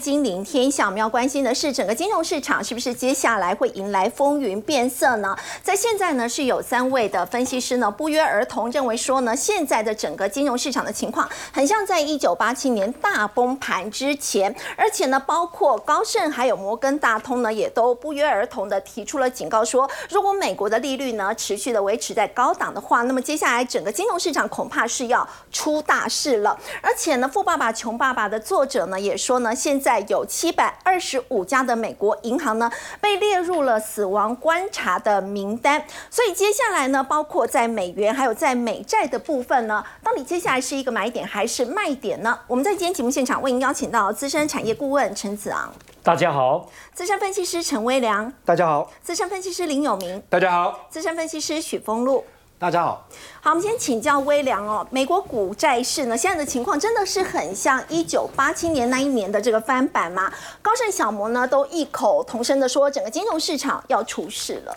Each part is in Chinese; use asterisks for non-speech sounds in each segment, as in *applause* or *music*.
金临天下，我们要关心的是整个金融市场是不是接下来会迎来风云变色呢？在现在呢，是有三位的分析师呢不约而同认为说呢，现在的整个金融市场的情况很像在一九八七年大崩盘之前，而且呢，包括高盛还有摩根大通呢，也都不约而同的提出了警告说，如果美国的利率呢持续的维持在高档的话，那么接下来整个金融市场恐怕是要出大事了。而且呢，《富爸爸穷爸爸》的作者呢也说呢，现在有七百二十五家的美国银行呢被列入了死亡观察的名单。所以接下来呢，包括在美元还有在美债的部分呢，到底接下来是一个买点还是卖点呢？我们在今天节目现场为您邀请到资深产业顾问陈子昂，大家好；资深分析师陈威良，大家好；资深分析师林有明，大家好；资深分析师许峰路。大家好，好，我们先请教微良哦。美国股债市呢，现在的情况真的是很像一九八七年那一年的这个翻版吗？高盛、小摩呢都异口同声的说，整个金融市场要出事了。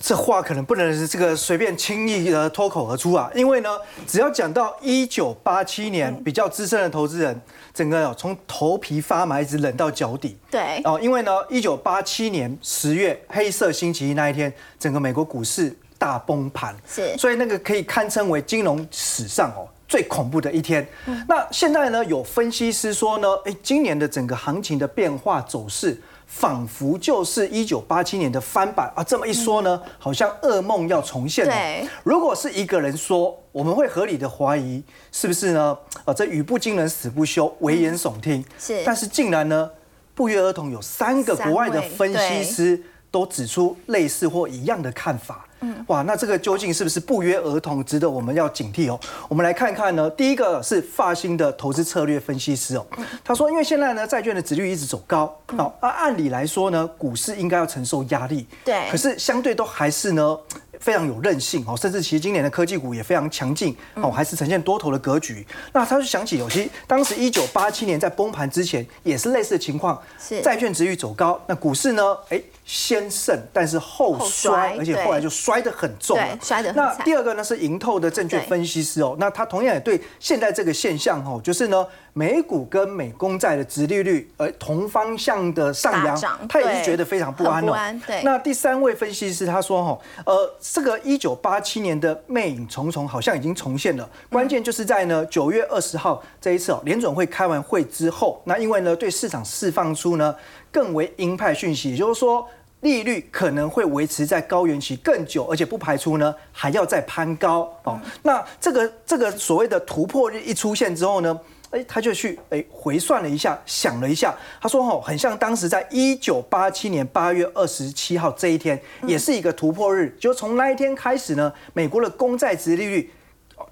这话可能不能是这个随便轻易的脱口而出啊，因为呢，只要讲到一九八七年，比较资深的投资人，整个从头皮发麻一直冷到脚底。对哦，因为呢，一九八七年十月黑色星期一那一天，整个美国股市。大崩盘是，所以那个可以堪称为金融史上哦最恐怖的一天。那现在呢，有分析师说呢，哎，今年的整个行情的变化走势，仿佛就是一九八七年的翻版啊。这么一说呢，好像噩梦要重现了。如果是一个人说，我们会合理的怀疑是不是呢？啊，这语不惊人死不休，危言耸听。是，但是竟然呢，不约而同有三个国外的分析师都指出类似或一样的看法。哇，那这个究竟是不是不约而同，值得我们要警惕哦？我们来看看呢。第一个是发新的投资策略分析师哦，他说，因为现在呢债券的值率一直走高，好，那按理来说呢，股市应该要承受压力，对，可是相对都还是呢。非常有韧性哦，甚至其实今年的科技股也非常强劲哦，还是呈现多头的格局。那他就想起，有些当时一九八七年在崩盘之前也是类似的情况，是。债券值率走高，那股市呢，哎，先胜但是后衰，而且后来就摔得很重，对，摔得很那第二个呢是盈透的证券分析师哦，那他同样也对现在这个现象哦，就是呢。美股跟美公债的殖利率，呃，同方向的上扬，他也是觉得非常不安哦。对。那第三位分析师他说，哈，呃，这个一九八七年的魅影重重，好像已经重现了。关键就是在呢九月二十号这一次哦，联准会开完会之后，那因为呢对市场释放出呢更为鹰派讯息，也就是说利率可能会维持在高原期更久，而且不排除呢还要再攀高哦。那这个这个所谓的突破日一出现之后呢？哎，他就去哎回算了一下，想了一下，他说吼，很像当时在一九八七年八月二十七号这一天，也是一个突破日。就从那一天开始呢，美国的公债值利率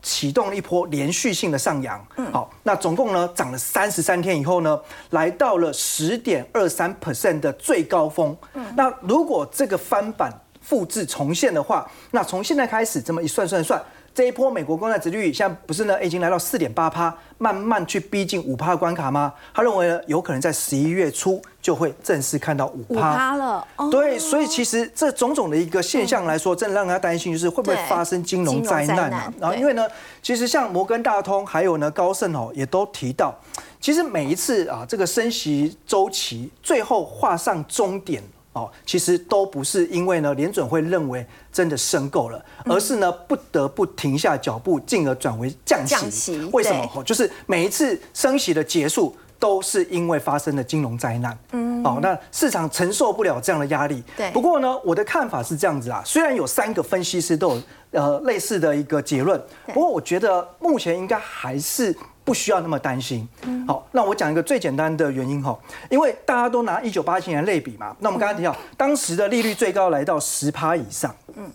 启动了一波连续性的上扬。好，那总共呢涨了三十三天以后呢，来到了十点二三 percent 的最高峰。那如果这个翻版复制重现的话，那从现在开始这么一算算算。这一波美国公债殖率现在不是呢，已经来到四点八趴，慢慢去逼近五趴关卡吗？他认为呢，有可能在十一月初就会正式看到五趴了。对，所以其实这种种的一个现象来说，真的让人家担心，就是会不会发生金融灾难啊？然后因为呢，其实像摩根大通还有呢高盛哦，也都提到，其实每一次啊这个升息周期最后画上终点。哦，其实都不是因为呢，联准会认为真的升够了，而是呢不得不停下脚步，进而转为降息。为什么？哦，就是每一次升息的结束，都是因为发生了金融灾难。嗯，哦，那市场承受不了这样的压力。对。不过呢，我的看法是这样子啊，虽然有三个分析师都有呃类似的一个结论，不过我觉得目前应该还是。不需要那么担心。好，那我讲一个最简单的原因哈，因为大家都拿一九八七年类比嘛。那我们刚才提到，当时的利率最高来到十趴以上。嗯，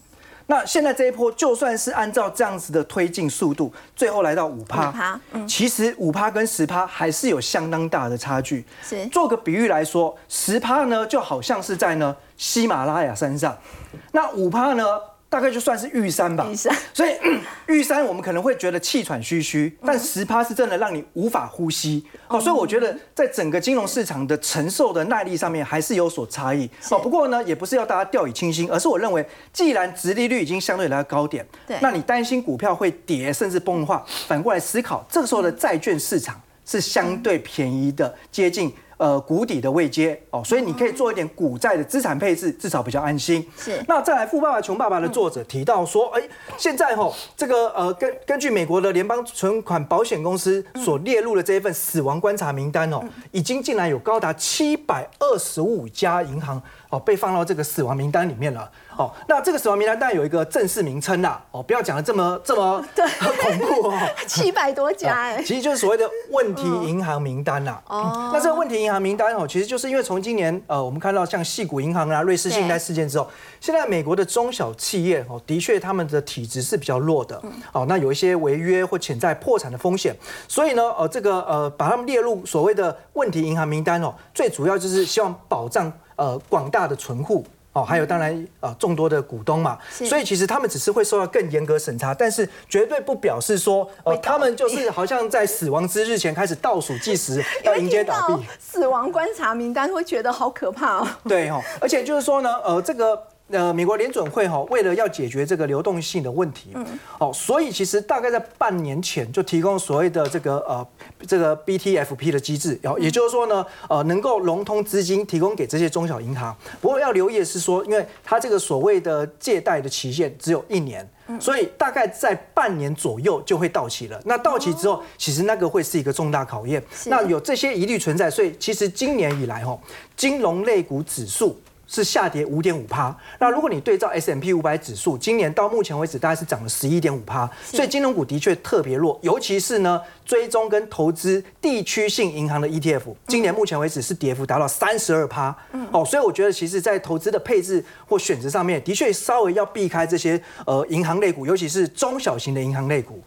那现在这一波就算是按照这样子的推进速度，最后来到五趴。嗯，其实五趴跟十趴还是有相当大的差距。是，做个比喻来说，十趴呢就好像是在呢喜马拉雅山上，那五趴呢？大概就算是玉山吧，所以玉山我们可能会觉得气喘吁吁，但十趴是真的让你无法呼吸。哦，所以我觉得在整个金融市场的承受的耐力上面还是有所差异。哦，不过呢，也不是要大家掉以轻心，而是我认为，既然殖利率已经相对来到高点，对，那你担心股票会跌甚至崩的话，反过来思考，这个时候的债券市场是相对便宜的，接近。呃谷底的位阶哦，所以你可以做一点股债的资产配置，至少比较安心。是。那再来，《富爸爸穷爸爸》的作者提到说，哎，现在哈这个呃根根据美国的联邦存款保险公司所列入的这一份死亡观察名单哦，已经竟然有高达七百二十五家银行。哦，被放到这个死亡名单里面了。哦，那这个死亡名单当然有一个正式名称啦。哦，不要讲的这么这么 *laughs* 恐怖哦。*laughs* 七百多家哎，其实就是所谓的问题银行名单啦。哦，那这个问题银行名单哦，其实就是因为从今年呃，我们看到像细谷银行啊、瑞士信贷事件之后，现在美国的中小企业哦，的确他们的体质是比较弱的。哦，那有一些违约或潜在破产的风险，所以呢，呃，这个呃，把他们列入所谓的问题银行名单哦，最主要就是希望保障。呃，广大的存户哦，还有当然呃众多的股东嘛，所以其实他们只是会受到更严格审查，但是绝对不表示说呃他们就是好像在死亡之日前开始倒数计时 *laughs* 要迎接倒闭。死亡观察名单会觉得好可怕哦。对哦，而且就是说呢，呃这个。呃，美国联准会哈，为了要解决这个流动性的问题，嗯，哦，所以其实大概在半年前就提供所谓的这个呃这个 BTFP 的机制，然后也就是说呢，呃，能够融通资金提供给这些中小银行。不过要留意的是说，因为它这个所谓的借贷的期限只有一年，所以大概在半年左右就会到期了。那到期之后，其实那个会是一个重大考验。那有这些疑虑存在，所以其实今年以来哈，金融类股指数。是下跌五点五趴。那如果你对照 S M P 五百指数，今年到目前为止大概是涨了十一点五趴。所以金融股的确特别弱，尤其是呢追踪跟投资地区性银行的 E T F，今年目前为止是跌幅达到三十二趴。哦，所以我觉得其实在投资的配置或选择上面，的确稍微要避开这些呃银行类股，尤其是中小型的银行类股。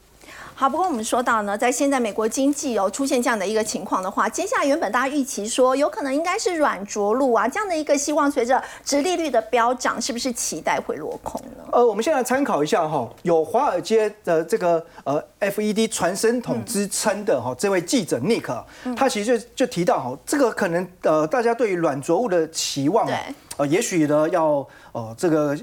好，不过我们说到呢，在现在美国经济哦出现这样的一个情况的话，接下来原本大家预期说有可能应该是软着陆啊，这样的一个希望，随着殖利率的飙涨，是不是期待会落空呢？呃，我们现在参考一下哈，有华尔街的这个呃 FED 传声筒之称的哈这位记者 Nick，他其实就就提到哈，这个可能呃大家对于软着陆的期望。呃，也许呢，要呃这个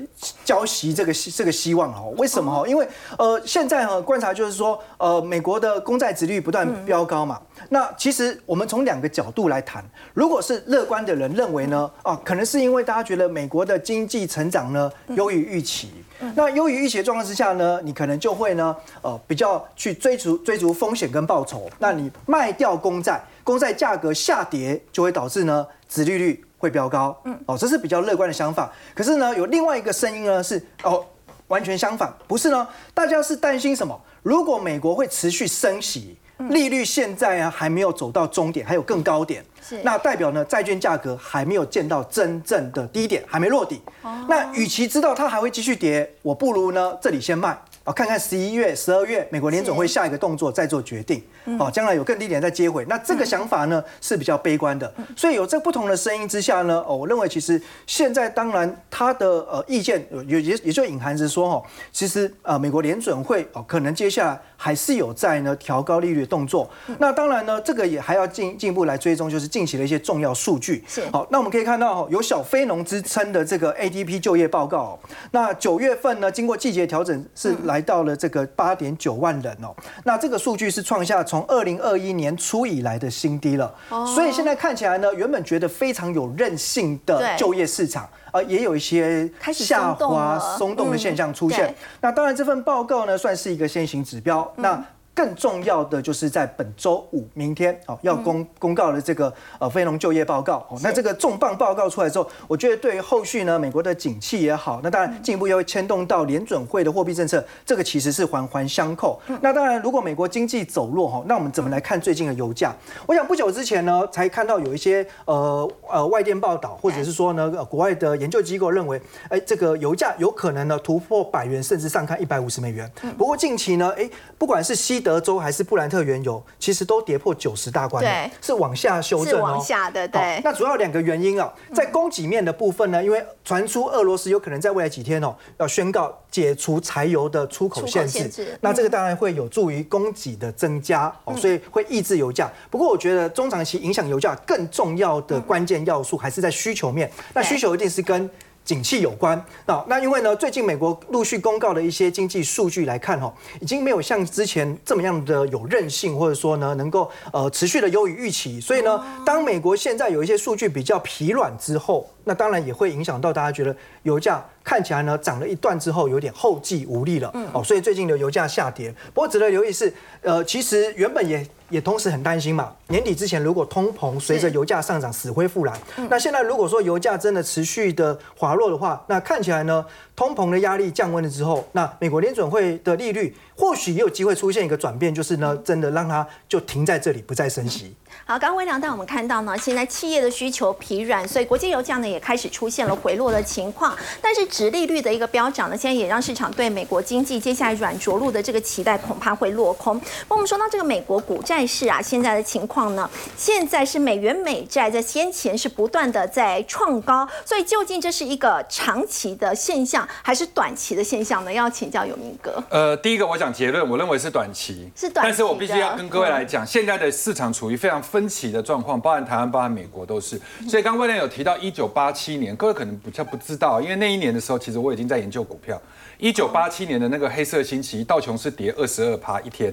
交习这个这个希望哦，为什么哦？因为呃现在哈观察就是说，呃美国的公债值率不断飙高嘛。那其实我们从两个角度来谈，如果是乐观的人认为呢，啊可能是因为大家觉得美国的经济成长呢优于预期。那优于预期的状况之下呢，你可能就会呢呃比较去追逐追逐风险跟报酬。那你卖掉公债，公债价格下跌就会导致呢殖利率。会飙高，嗯，哦，这是比较乐观的想法。可是呢，有另外一个声音呢，是哦，完全相反，不是呢？大家是担心什么？如果美国会持续升息，利率现在啊还没有走到终点，还有更高点，是那代表呢，债券价格还没有见到真正的低点，还没落底。那与其知道它还会继续跌，我不如呢这里先卖。哦，看看十一月、十二月，美国联总会下一个动作再做决定。哦，将来有更低点再接回。那这个想法呢是比较悲观的。所以有这不同的声音之下呢，哦，我认为其实现在当然他的呃意见也也也就隐含着说，哦，其实呃美国联准会哦可能接下来还是有在呢调高利率的动作。那当然呢，这个也还要进进一步来追踪，就是近期的一些重要数据。是。好，那我们可以看到有小非农之称的这个 ADP 就业报告。那九月份呢，经过季节调整是来。来到了这个八点九万人哦，那这个数据是创下从二零二一年初以来的新低了。所以现在看起来呢，原本觉得非常有韧性的就业市场，呃，也有一些下滑松动的现象出现。那当然，这份报告呢，算是一个先行指标。那更重要的就是在本周五，明天哦要公公告的这个呃非农就业报告哦，那这个重磅报告出来之后，我觉得对于后续呢美国的景气也好，那当然进一步又会牵动到联准会的货币政策，这个其实是环环相扣。那当然，如果美国经济走弱哈，那我们怎么来看最近的油价？我想不久之前呢，才看到有一些呃呃外电报道，或者是说呢国外的研究机构认为，哎这个油价有可能呢突破百元，甚至上看一百五十美元。不过近期呢，哎不管是西德州还是布兰特原油，其实都跌破九十大关了，是往下修正哦。是往下的，对。那主要两个原因啊，在供给面的部分呢，因为传出俄罗斯有可能在未来几天哦，要宣告解除柴油的出口限制，那这个当然会有助于供给的增加哦，所以会抑制油价。不过我觉得中长期影响油价更重要的关键要素还是在需求面，那需求一定是跟。景气有关。那那因为呢，最近美国陆续公告的一些经济数据来看，哈，已经没有像之前这么样的有韧性，或者说呢，能够呃持续的优于预期。所以呢，当美国现在有一些数据比较疲软之后，那当然也会影响到大家觉得油价看起来呢涨了一段之后有点后继无力了。哦，所以最近的油价下跌。不过值得留意是，呃，其实原本也。也同时很担心嘛，年底之前如果通膨随着油价上涨死灰复燃，那现在如果说油价真的持续的滑落的话，那看起来呢，通膨的压力降温了之后，那美国联准会的利率或许也有机会出现一个转变，就是呢，真的让它就停在这里不再升息。好，刚刚微良带我们看到呢，现在企业的需求疲软，所以国际油价呢也开始出现了回落的情况。但是，直利率的一个飙涨呢，现在也让市场对美国经济接下来软着陆的这个期待恐怕会落空。那我们说到这个美国股债市啊，现在的情况呢，现在是美元美债在先前是不断的在创高，所以究竟这是一个长期的现象还是短期的现象呢？要请教有明哥。呃，第一个我讲结论，我认为是短期，是短，但是我必须要跟各位来讲，现在的市场处于非常。分歧的状况，包含台湾、包含美国都是。所以刚刚威廉有提到一九八七年，各位可能比较不知道，因为那一年的时候，其实我已经在研究股票。一九八七年的那个黑色星期一，道琼斯跌二十二趴一天，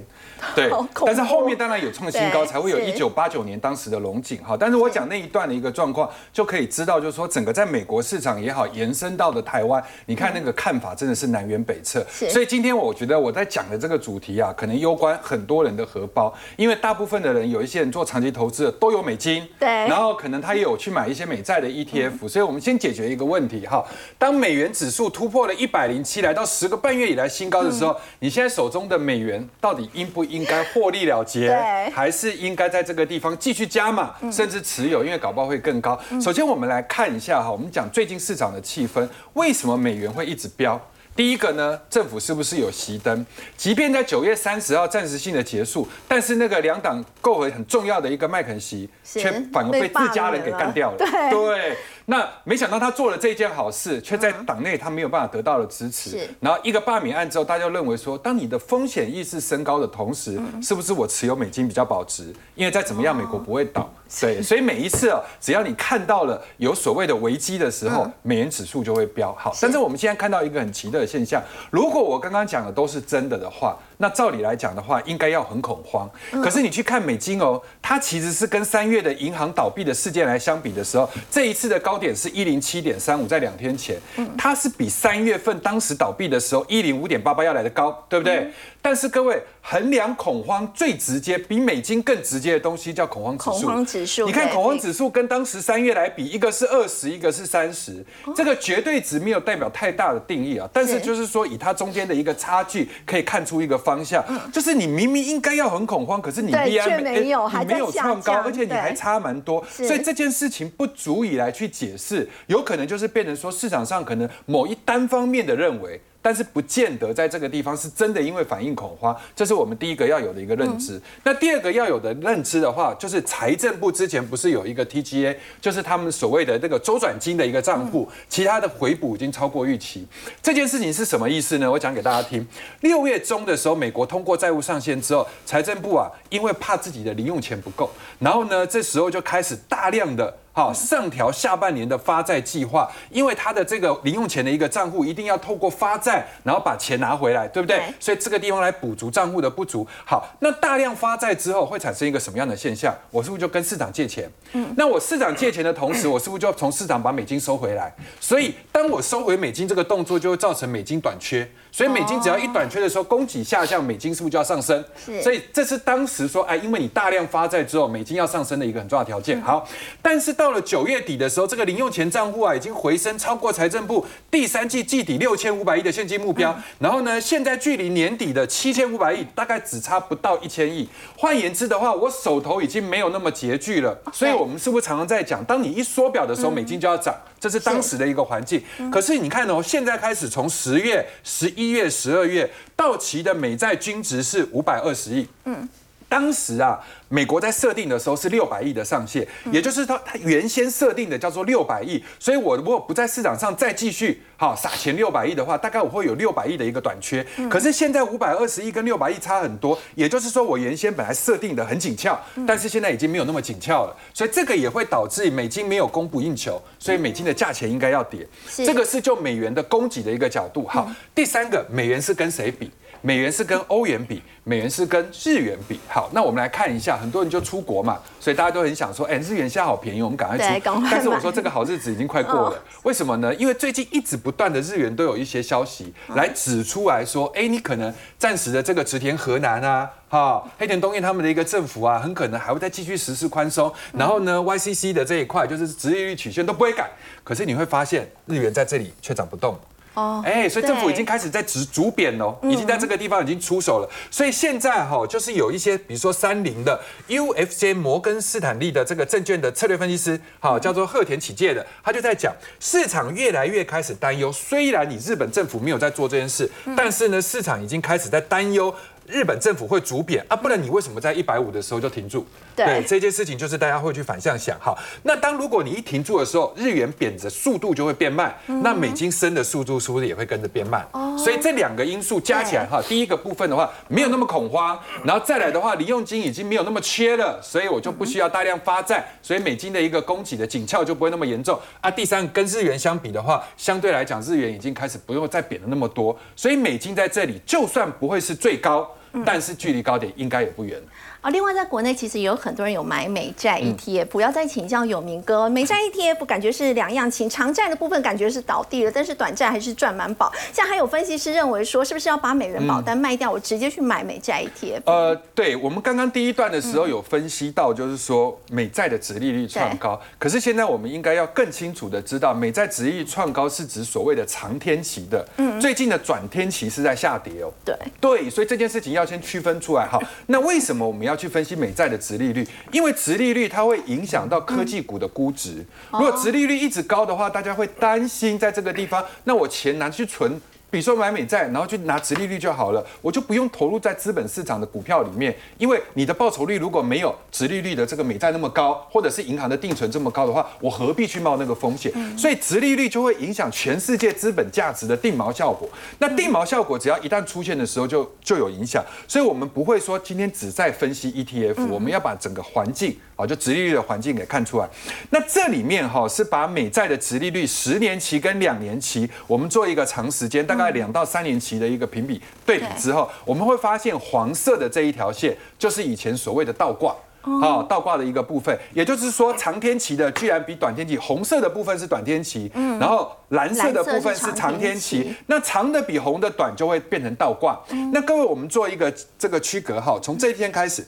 对。*laughs* 但是后面当然有创新高，才会有一九八九年当时的龙井哈。但是我讲那一段的一个状况，就可以知道，就是说整个在美国市场也好，延伸到的台湾，你看那个看法真的是南辕北辙。所以今天我觉得我在讲的这个主题啊，可能攸关很多人的荷包，因为大部分的人有一些人做长期投资的都有美金，对。然后可能他也有去买一些美债的 ETF，所以我们先解决一个问题哈。当美元指数突破了一百零七来。到十个半月以来新高的时候，你现在手中的美元到底应不应该获利了结，还是应该在这个地方继续加码，甚至持有？因为搞不好会更高。首先，我们来看一下哈，我们讲最近市场的气氛，为什么美元会一直飙？第一个呢，政府是不是有熄灯？即便在九月三十号暂时性的结束，但是那个两党构为很重要的一个麦肯锡，却反而被自家人给干掉了。对。那没想到他做了这件好事，却在党内他没有办法得到了支持。然后一个罢免案之后，大家认为说，当你的风险意识升高的同时，是不是我持有美金比较保值？因为再怎么样，美国不会倒。对，所以每一次啊，只要你看到了有所谓的危机的时候，美元指数就会飙好。但是我们现在看到一个很奇特的现象，如果我刚刚讲的都是真的的话。那照理来讲的话，应该要很恐慌。可是你去看美金哦，它其实是跟三月的银行倒闭的事件来相比的时候，这一次的高点是一零七点三五，在两天前，它是比三月份当时倒闭的时候一零五点八八要来的高，对不对？但是各位衡量恐慌最直接、比美金更直接的东西叫恐慌指数。恐慌指数，你看恐慌指数跟当时三月来比，一个是二十，一个是三十，这个绝对值没有代表太大的定义啊。但是就是说，以它中间的一个差距，可以看出一个方向，就是你明明应该要很恐慌，可是你 B I 没有，你没有创高，而且你还差蛮多，所以这件事情不足以来去解释，有可能就是变成说市场上可能某一单方面的认为。但是不见得在这个地方是真的，因为反应恐慌，这是我们第一个要有的一个认知。那第二个要有的认知的话，就是财政部之前不是有一个 TGA，就是他们所谓的那个周转金的一个账户，其他的回补已经超过预期。这件事情是什么意思呢？我讲给大家听。六月中的时候，美国通过债务上限之后，财政部啊，因为怕自己的零用钱不够，然后呢，这时候就开始大量的。好，上调下半年的发债计划，因为他的这个零用钱的一个账户一定要透过发债，然后把钱拿回来，对不对？所以这个地方来补足账户的不足。好，那大量发债之后会产生一个什么样的现象？我是不是就跟市场借钱？嗯，那我市场借钱的同时，我是不是就从市场把美金收回来？所以当我收回美金这个动作，就会造成美金短缺。所以美金只要一短缺的时候，供给下降，美金是不是就要上升？所以这是当时说，哎，因为你大量发债之后，美金要上升的一个很重要条件。好，但是到了九月底的时候，这个零用钱账户啊，已经回升超过财政部第三季季底六千五百亿的现金目标。然后呢，现在距离年底的七千五百亿，大概只差不到一千亿。换言之的话，我手头已经没有那么拮据了。所以我们是不是常常在讲，当你一缩表的时候，美金就要涨？这是当时的一个环境。可是你看哦，现在开始从十月、十一一月、十二月到期的美债均值是五百二十亿。嗯。当时啊，美国在设定的时候是六百亿的上限，也就是说，它原先设定的叫做六百亿。所以，我如果不在市场上再继续好撒钱六百亿的话，大概我会有六百亿的一个短缺。可是现在五百二十亿跟六百亿差很多，也就是说，我原先本来设定的很紧俏，但是现在已经没有那么紧俏了。所以这个也会导致美金没有供不应求，所以美金的价钱应该要跌。这个是就美元的供给的一个角度。好，第三个，美元是跟谁比？美元是跟欧元比，美元是跟日元比。好，那我们来看一下，很多人就出国嘛，所以大家都很想说，哎，日元现在好便宜，我们赶快出。但是我说这个好日子已经快过了，为什么呢？因为最近一直不断的日元都有一些消息来指出来说，哎，你可能暂时的这个池田河南啊，哈，黑田东彦他们的一个政府啊，很可能还会再继续实施宽松。然后呢，YCC 的这一块就是殖利率曲线都不会改，可是你会发现日元在这里却涨不动。哦，哎，所以政府已经开始在逐逐贬喽，已经在这个地方已经出手了。所以现在哈，就是有一些，比如说三菱的 UFC 摩根斯坦利的这个证券的策略分析师，好，叫做鹤田启介的，他就在讲，市场越来越开始担忧。虽然你日本政府没有在做这件事，但是呢，市场已经开始在担忧。日本政府会逐贬啊，不然你为什么在一百五的时候就停住？对，这件事情就是大家会去反向想哈。那当如果你一停住的时候，日元贬的速度就会变慢，那美金升的速度是不是也会跟着变慢？哦，所以这两个因素加起来哈，第一个部分的话没有那么恐慌，然后再来的话，零用金已经没有那么缺了，所以我就不需要大量发债，所以美金的一个供给的紧俏就不会那么严重啊。第三，跟日元相比的话，相对来讲，日元已经开始不用再贬的那么多，所以美金在这里就算不会是最高。但是距离高点应该也不远。啊，另外在国内其实也有很多人有买美债 ETF，不要再请教有明哥，美债 ETF 感觉是两样情，长债的部分感觉是倒地了，但是短债还是赚满宝。像还有分析师认为说，是不是要把美元保单卖掉，我直接去买美债 ETF？呃，对，我们刚刚第一段的时候有分析到，就是说美债的殖利率创高，可是现在我们应该要更清楚的知道，美债殖利率创高是指所谓的长天期的，嗯，最近的转天期是在下跌哦。对对，所以这件事情要先区分出来。哈，那为什么我们要？要去分析美债的值利率，因为值利率它会影响到科技股的估值。如果值利率一直高的话，大家会担心在这个地方，那我钱拿去存。比如说买美债，然后去拿直利率就好了，我就不用投入在资本市场的股票里面，因为你的报酬率如果没有直利率的这个美债那么高，或者是银行的定存这么高的话，我何必去冒那个风险？所以直利率就会影响全世界资本价值的定锚效果。那定锚效果只要一旦出现的时候，就就有影响。所以我们不会说今天只在分析 ETF，我们要把整个环境啊，就直利率的环境给看出来。那这里面哈是把美债的直利率十年期跟两年期，我们做一个长时间大概。在两到三年期的一个评比对比之后，我们会发现黄色的这一条线就是以前所谓的倒挂，好倒挂的一个部分，也就是说长天期的居然比短天期，红色的部分是短天期，嗯，然后蓝色的部分是长天期，那长的比红的短就会变成倒挂。那各位，我们做一个这个区隔哈，从这一天开始，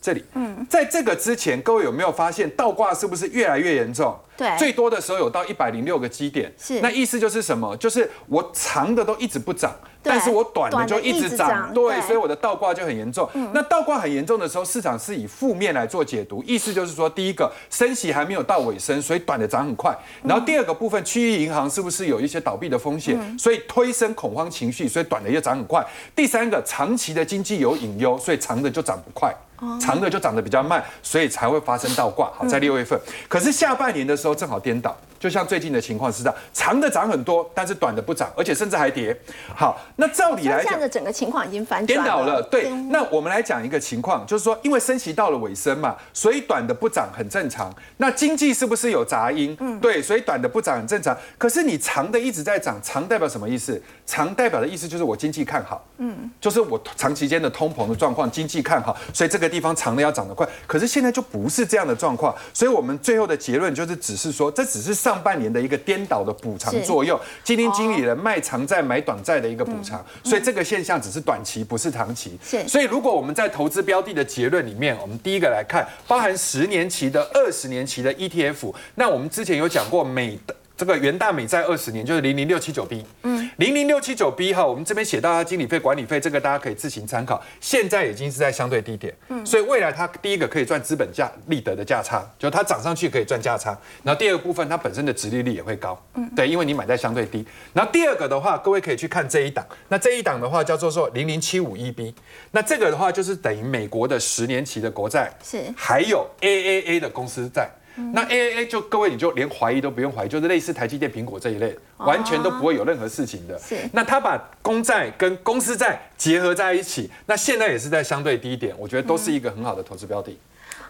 这里，嗯，在这个之前，各位有没有发现倒挂是不是越来越严重？对，最多的时候有到一百零六个基点，是。那意思就是什么？就是我长的都一直不涨，但是我短的就一直涨，对，所以我的倒挂就很严重。那倒挂很严重的时候，市场是以负面来做解读，意思就是说，第一个升息还没有到尾声，所以短的涨很快。然后第二个部分，区域银行是不是有一些倒闭的风险，所以推升恐慌情绪，所以短的又涨很快。第三个，长期的经济有隐忧，所以长的就涨不快，长的就涨得比较慢，所以才会发生倒挂。好，在六月份，可是下半年的时候。正好颠倒。就像最近的情况是这样，长的涨很多，但是短的不涨，而且甚至还跌。好，那照理来讲，的整个情况已经反颠倒了。对，那我们来讲一个情况，就是说，因为升息到了尾声嘛，所以短的不涨很正常。那经济是不是有杂音？嗯，对，所以短的不涨很正常。可是你长的一直在涨，长代表什么意思？长代表的意思就是我经济看好，嗯，就是我长期间的通膨的状况，经济看好，所以这个地方长的要长得快。可是现在就不是这样的状况，所以我们最后的结论就是，只是说，这只是。上半年的一个颠倒的补偿作用，基金经理人卖长债买短债的一个补偿，所以这个现象只是短期，不是长期。是，所以如果我们在投资标的的结论里面，我们第一个来看，包含十年期的、二十年期的 ETF，那我们之前有讲过美的。这个元大美债二十年就是零零六七九 B，嗯，零零六七九 B 哈，我们这边写到它经理费、管理费，这个大家可以自行参考。现在已经是在相对低点，嗯，所以未来它第一个可以赚资本价利得的价差，就它涨上去可以赚价差。然后第二个部分，它本身的殖利率也会高，嗯，对，因为你买在相对低。然后第二个的话，各位可以去看这一档，那这一档的话叫做说零零七五一 B，那这个的话就是等于美国的十年期的国债，是，还有 AAA 的公司债。那 A A A 就各位你就连怀疑都不用怀疑，就是类似台积电、苹果这一类，完全都不会有任何事情的。是。那他把公债跟公司债结合在一起，那现在也是在相对低点，我觉得都是一个很好的投资标的。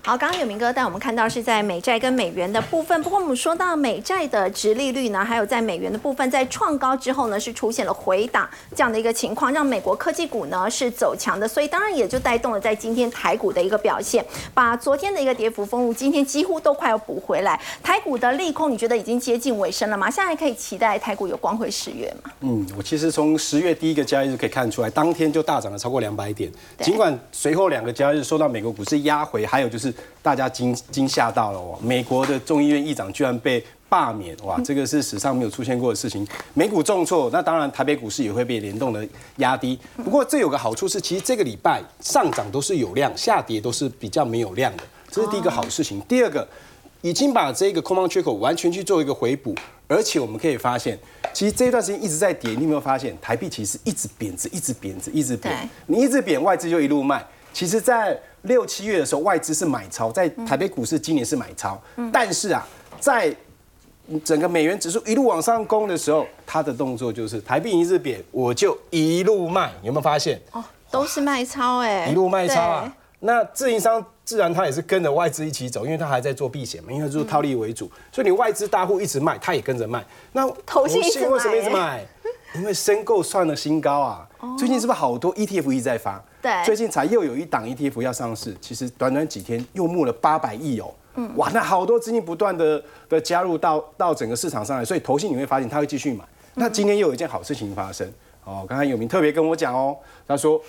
好，刚刚有明哥带我们看到是在美债跟美元的部分，不过我们说到美债的值利率呢，还有在美元的部分，在创高之后呢，是出现了回档这样的一个情况，让美国科技股呢是走强的，所以当然也就带动了在今天台股的一个表现，把昨天的一个跌幅封入，今天几乎都快要补回来。台股的利空，你觉得已经接近尾声了吗？现在可以期待台股有光辉十月吗？嗯，我其实从十月第一个交易日可以看出来，当天就大涨了超过两百点，尽管随后两个交易日受到美国股市压回，还有就是大家惊。惊吓到了哦！美国的众议院议长居然被罢免，哇，这个是史上没有出现过的事情。美股重挫，那当然台北股市也会被联动的压低。不过这有个好处是，其实这个礼拜上涨都是有量，下跌都是比较没有量的，这是第一个好事情。第二个，已经把这个空方缺口完全去做一个回补，而且我们可以发现，其实这一段时间一直在跌，你有没有发现台币其实一直贬值，一直贬值，一直贬。你一直贬，外资就一路卖。其实，在六七月的时候，外资是买超，在台北股市今年是买超，但是啊，在整个美元指数一路往上攻的时候，它的动作就是台币一日贬，我就一路卖，有没有发现？哦，都是卖超哎，一路卖超啊。那自营商自然他也是跟着外资一起走，因为他还在做避险嘛，因为做套利为主，所以你外资大户一直卖，他也跟着卖。那投信为什么一直买？因为申购创了新高啊！最近是不是好多 ETF 一直在发？对，最近才又有一档 ETF 要上市，其实短短几天又募了八百亿哦。嗯，哇，那好多资金不断的的加入到到整个市场上来，所以投信你会发现他会继续买。那今天又有一件好事情发生哦，刚才有明特别跟我讲哦，他说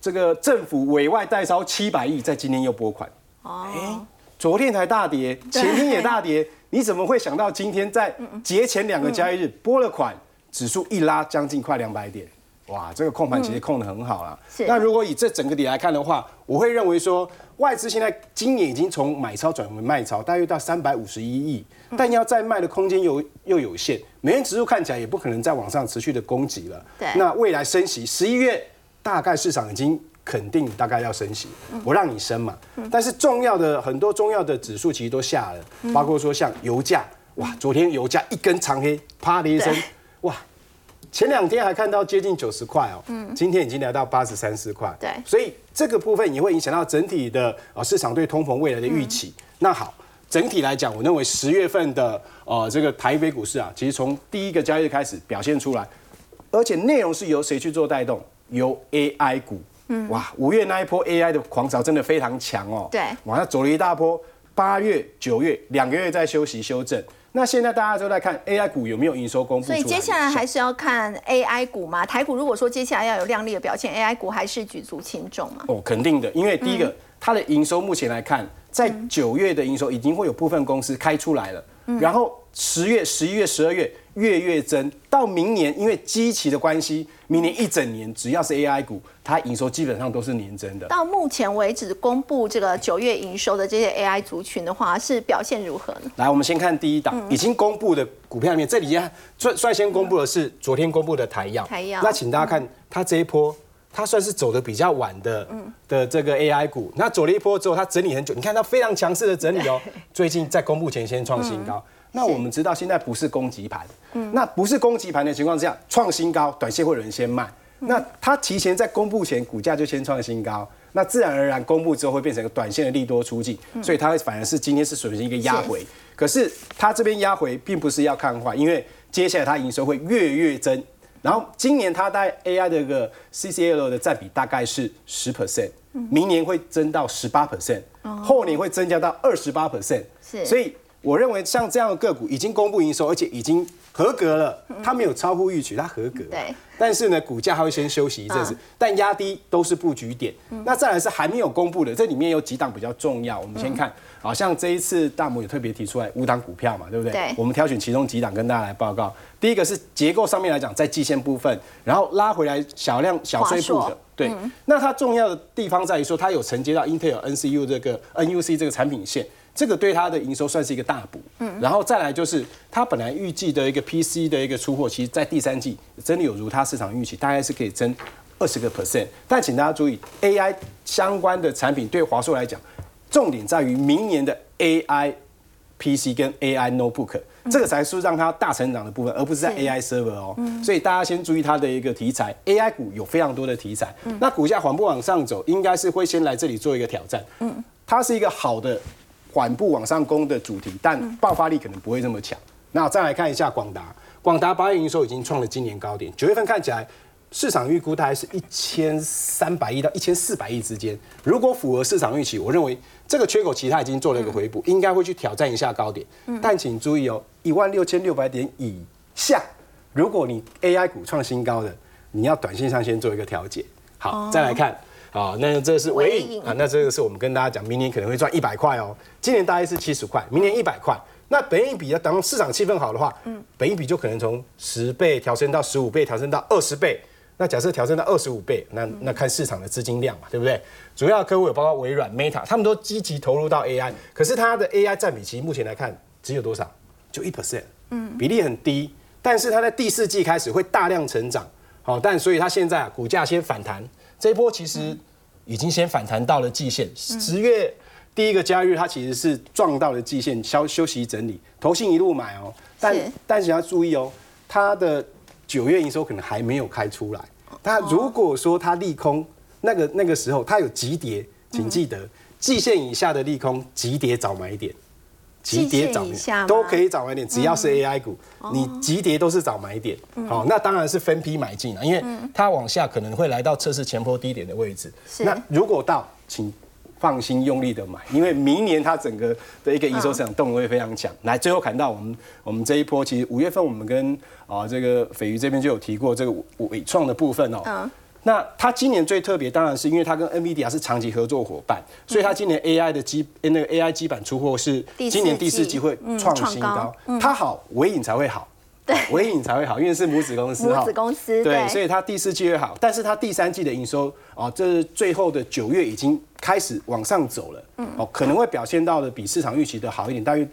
这个政府委外代烧七百亿，在今天又拨款。哦，哎，昨天才大跌，前天也大跌，你怎么会想到今天在节前两个交易日拨了款？指数一拉将近快两百点，哇，这个控盘其实控得很好了。那如果以这整个底来看的话，我会认为说外资现在今年已经从买超转为卖超，大约到三百五十一亿，但要再卖的空间又又有限。美元指数看起来也不可能再往上持续的攻击了。对，那未来升息，十一月大概市场已经肯定大概要升息，我让你升嘛。但是重要的很多重要的指数其实都下了，包括说像油价，哇，昨天油价一根长黑，啪的一声。哇，前两天还看到接近九十块哦，嗯，今天已经来到八十三四块，对，所以这个部分也会影响到整体的呃市场对通膨未来的预期。那好，整体来讲，我认为十月份的呃这个台北股市啊，其实从第一个交易日开始表现出来，而且内容是由谁去做带动？由 AI 股，嗯，哇，五月那一波 AI 的狂潮真的非常强哦，对，往上走了一大波，八月、九月两个月在休息修正。那现在大家都在看 AI 股有没有营收公布，所以接下来还是要看 AI 股嘛。台股如果说接下来要有亮丽的表现，AI 股还是举足轻重嘛。哦，肯定的，因为第一个，它的营收目前来看，在九月的营收已经会有部分公司开出来了，然后十月、十一月、十二月。月月增，到明年因为基期的关系，明年一整年只要是 AI 股，它营收基本上都是年增的。到目前为止公布这个九月营收的这些 AI 族群的话，是表现如何呢？来，我们先看第一档已经公布的股票里面，这里先率率先公布的是昨天公布的台药。台药。那请大家看它这一波，它算是走的比较晚的的这个 AI 股。那走了一波之后，它整理很久，你看它非常强势的整理哦。最近在公布前先创新高。那我们知道现在不是攻击盘，嗯，那不是攻击盘的情况之下，创新高，短线会有人先卖。那它提前在公布前，股价就先创新高，那自然而然公布之后会变成一个短线的利多出境，所以它反而是今天是属于一个压回。可是它这边压回并不是要看坏，因为接下来它营收会月月增，然后今年它在 AI 的一个 CCL 的占比大概是十 percent，明年会增到十八 percent，后年会增加到二十八 percent，是，所以。我认为像这样的个股已经公布营收，而且已经合格了，它没有超乎预期，它合格。对。但是呢，股价它会先休息一阵子，但压低都是布局点。那再来是还没有公布的，这里面有几档比较重要，我们先看。好像这一次大摩也特别提出来五档股票嘛，对不对？对。我们挑选其中几档跟大家来报告。第一个是结构上面来讲，在季线部分，然后拉回来小量小碎步的。对。那它重要的地方在于说，它有承接到 Intel NCU 这个 NUC 这个产品线，这个对它的营收算是一个大补。嗯。然后再来就是它本来预计的一个 PC 的一个出货，其实在第三季真的有如它市场预期，大概是可以增二十个 percent。但请大家注意，AI 相关的产品对华硕来讲。重点在于明年的 AI PC 跟 AI Notebook，这个才是让它大成长的部分，而不是在 AI Server 哦。所以大家先注意它的一个题材，AI 股有非常多的题材。那股价缓步往上走，应该是会先来这里做一个挑战。嗯，它是一个好的缓步往上攻的主题，但爆发力可能不会这么强。那再来看一下广达，广达八月营收已经创了今年高点，九月份看起来。市场预估大概是一千三百亿到一千四百亿之间。如果符合市场预期，我认为这个缺口其实它已经做了一个回补，应该会去挑战一下高点。但请注意哦，一万六千六百点以下，如果你 AI 股创新高的，你要短线上先做一个调节。好，再来看，啊，那这是尾影啊，那这个是我们跟大家讲，明年可能会赚一百块哦。今年大概是七十块，明年一百块。那本益比要等市场气氛好的话，嗯，本益比就可能从十倍调升到十五倍，调升到二十倍。那假设调升到二十五倍，那那看市场的资金量嘛，对不对？主要客户有包括微软、Meta，他们都积极投入到 AI，可是它的 AI 占比其实目前来看只有多少？就一 percent，嗯，比例很低。但是它在第四季开始会大量成长，好，但所以它现在啊股价先反弹，这一波其实已经先反弹到了季线。十月第一个交易日它其实是撞到了季线，休休息整理，投信一路买哦，但但是要注意哦，它的。九月营收可能还没有开出来，它如果说它利空，那个那个时候它有急跌，请记得季线以下的利空急跌早买点，急跌涨都可以找买点，只要是 AI 股，你急跌都是找买点。好，那当然是分批买进了，因为它往下可能会来到测试前坡低点的位置。那如果到，请。放心用力的买，因为明年它整个的一个营收市场动能会非常强。来，最后看到我们我们这一波，其实五月份我们跟啊这个斐鱼这边就有提过这个伟创的部分哦。嗯。那它今年最特别，当然是因为它跟 NVIDIA 是长期合作伙伴，所以它今年 AI 的基那个 AI 基板出货是今年第四季会创新高。它好，尾影才会好。对，*laughs* 微影才会好，因为是母子公司母子公司对，所以它第四季会好，但是它第三季的营收啊，这最后的九月已经开始往上走了，嗯，哦，可能会表现到的比市场预期的好一点，大约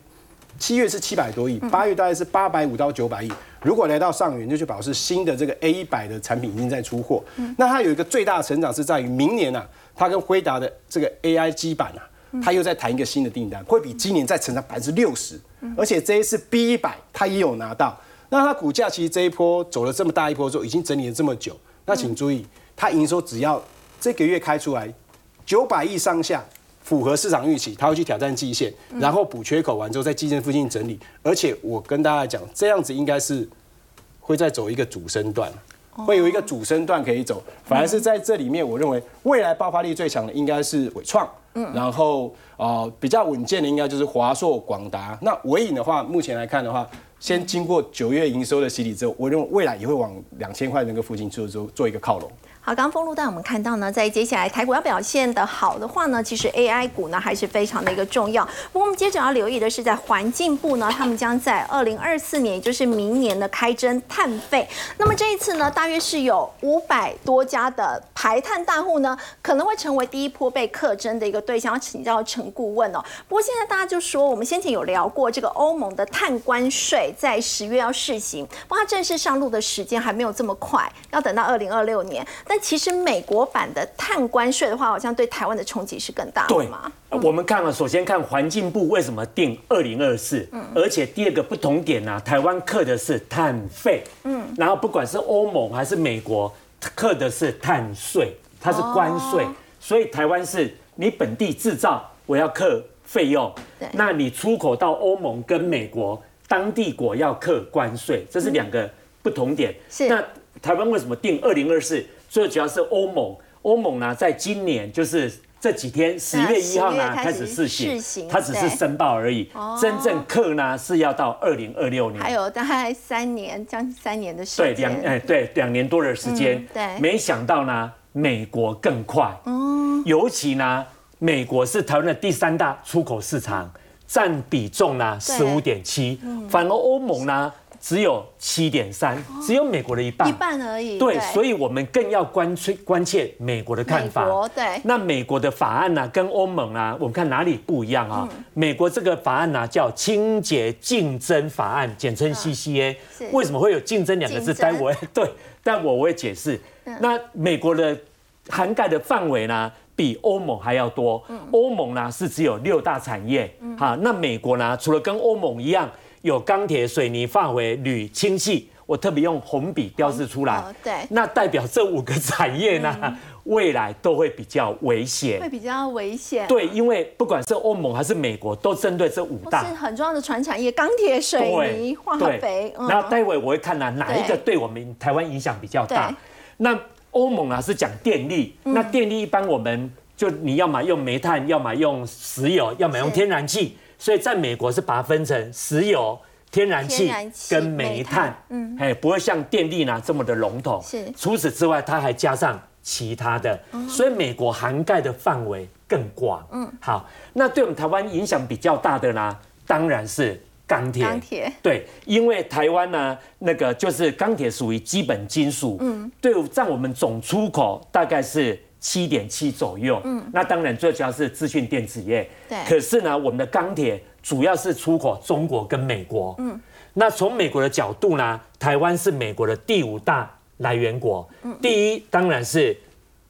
七月是七百多亿，八月大概是八百五到九百亿，如果来到上元，就去表示新的这个 A 一百的产品已经在出货，那它有一个最大的成长是在于明年啊，它跟辉达的这个 AI 基板啊，它又在谈一个新的订单，会比今年再成长百分之六十，而且这一次 B 一百它也有拿到。那它股价其实这一波走了这么大一波之后，已经整理了这么久。那请注意，它营收只要这个月开出来九百亿上下，符合市场预期，它会去挑战季线，然后补缺口完之后，在季线附近整理。而且我跟大家讲，这样子应该是会再走一个主升段，会有一个主升段可以走。反而是在这里面，我认为未来爆发力最强的应该是伟创，嗯，然后啊比较稳健的应该就是华硕、广达。那伟影的话，目前来看的话。先经过九月营收的洗礼之后，我认为未来也会往两千块那个附近做做做一个靠拢。好，刚刚封路带我们看到呢，在接下来台股要表现的好的话呢，其实 AI 股呢还是非常的一个重要。不过我们接着要留意的是，在环境部呢，他们将在二零二四年，也就是明年的开征碳费。那么这一次呢，大约是有五百多家的排碳大户呢，可能会成为第一波被课征的一个对象。要请教陈顾问哦。不过现在大家就说，我们先前有聊过这个欧盟的碳关税在十月要试行，不过它正式上路的时间还没有这么快，要等到二零二六年。但其实美国版的碳关税的话，好像对台湾的冲击是更大的吗？我们看了，首先看环境部为什么定二零二四，而且第二个不同点呢，台湾课的是碳费，嗯，然后不管是欧盟还是美国课的是碳税，它是关税，所以台湾是你本地制造，我要课费用，那你出口到欧盟跟美国当地国要课关税，这是两个不同点。是。那台湾为什么定二零二四？最主要是欧盟，欧盟呢，在今年就是这几天十月一号呢开始试行，它只是申报而已。真正课呢是要到二零二六年，还有大概三年，将近三年的时间。对，两哎对两年多的时间。对，没想到呢，美国更快。哦，尤其呢，美国是台湾的第三大出口市场，占比重呢十五点七，反而欧盟呢。只有七点三，只有美国的一半，一半而已。对，所以我们更要关切关切美国的看法。对。那美国的法案呢，跟欧盟啊，我们看哪里不一样啊？美国这个法案呢，叫清洁竞争法案，简称 CCA。为什么会有竞争两个字？待会 *laughs* 对，但我会解释。那美国的涵盖的范围呢，比欧盟还要多。欧盟呢是只有六大产业。好，那美国呢，除了跟欧盟一样。有钢铁、水泥、化肥、铝、氢气，我特别用红笔标示出来。对，那代表这五个产业呢，未来都会比较危险。会比较危险。对，因为不管是欧盟还是美国，都针对这五大是很重要的传产业，钢铁、水泥、化肥。那待会我会看呢，哪一个对我们台湾影响比较大？那欧盟啊是讲电力，那电力一般我们就你要么用煤炭，要么用石油，要么用天然气。所以在美国是把它分成石油、天然气跟煤炭，嗯，哎，不会像电力呢这么的笼统。是。除此之外，它还加上其他的，所以美国涵盖的范围更广。嗯。好，那对我们台湾影响比较大的呢，当然是钢铁。钢铁。对，因为台湾呢，那个就是钢铁属于基本金属。嗯。对，占我们总出口大概是。七点七左右，嗯，那当然最主要是资讯电子业，对。可是呢，我们的钢铁主要是出口中国跟美国，嗯。那从美国的角度呢，台湾是美国的第五大来源国，嗯。第一当然是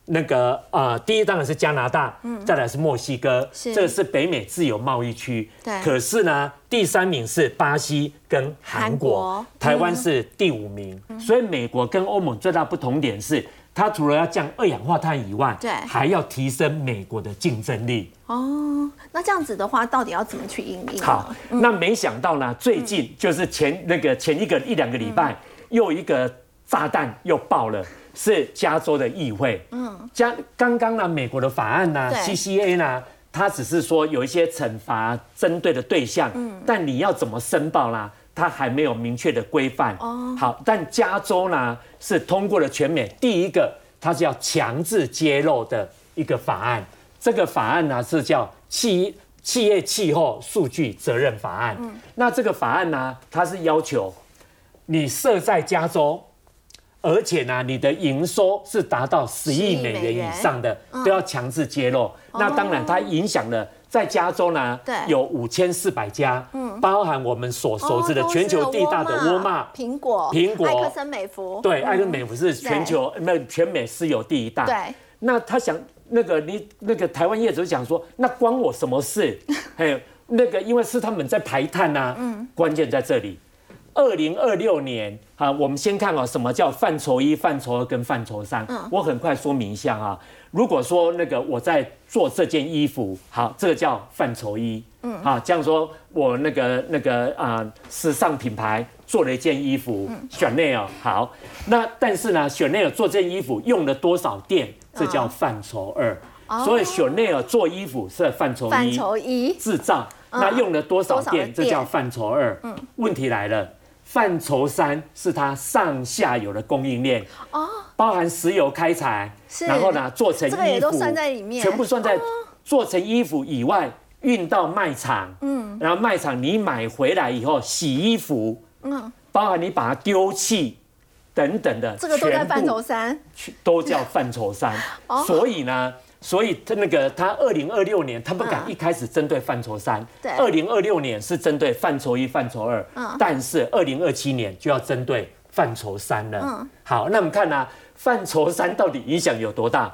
那个呃，第一当然是加拿大，嗯。再来是墨西哥，是。这是北美自由贸易区，对。可是呢，第三名是巴西跟韩国，台湾是第五名，所以美国跟欧盟最大不同点是。它除了要降二氧化碳以外，对，还要提升美国的竞争力。哦，那这样子的话，到底要怎么去应对？好，那没想到呢，最近就是前那个前一个一两个礼拜，又一个炸弹又爆了，是加州的议会。嗯，加刚刚呢，美国的法案呢，CCA 呢，它只是说有一些惩罚针对的对象，嗯，但你要怎么申报呢？它还没有明确的规范哦。好，但加州呢是通过了全美第一个，它是要强制揭露的一个法案。这个法案呢是叫企企业气候数据责任法案。嗯。那这个法案呢，它是要求你设在加州，而且呢你的营收是达到十亿美元以上的，都要强制揭露。那当然，它影响了。在加州呢，有五千四百家，嗯，包含我们所熟知的全球第一大的沃尔玛、苹果、苹果、艾克森美孚，对，艾克森美孚是全球那全美私有第一大。对，那他想那个你那个台湾业者讲说，那关我什么事？*laughs* 还有那个因为是他们在排碳呐，嗯，关键在这里。二零二六年，好，我们先看哦，什么叫范畴一、范畴二跟范畴三？嗯，我很快说明一下啊。如果说那个我在做这件衣服，好，这个叫范畴一，嗯，好，这样说我那个那个啊，时尚品牌做了一件衣服，选内尔，好，那但是呢，选内尔做这件衣服用了多少电？这叫范畴二。所以选内尔做衣服是范畴一，范畴一制造，那用了多少电？这叫范畴二。嗯，问题来了。范畴三是它上下游的供应链哦，包含石油开采，然后呢做成衣服，全部算在做成衣服以外，运到卖场，嗯，然后卖场你买回来以后洗衣服，嗯，包含你把它丢弃等等的，这个都在范畴三，都叫范畴三，所以呢。所以他那个他二零二六年他不敢一开始针对范畴三，对，二零二六年是针对范畴一、范畴二，嗯，但是二零二七年就要针对范畴三了。嗯，好，那我们看呢，范畴三到底影响有多大？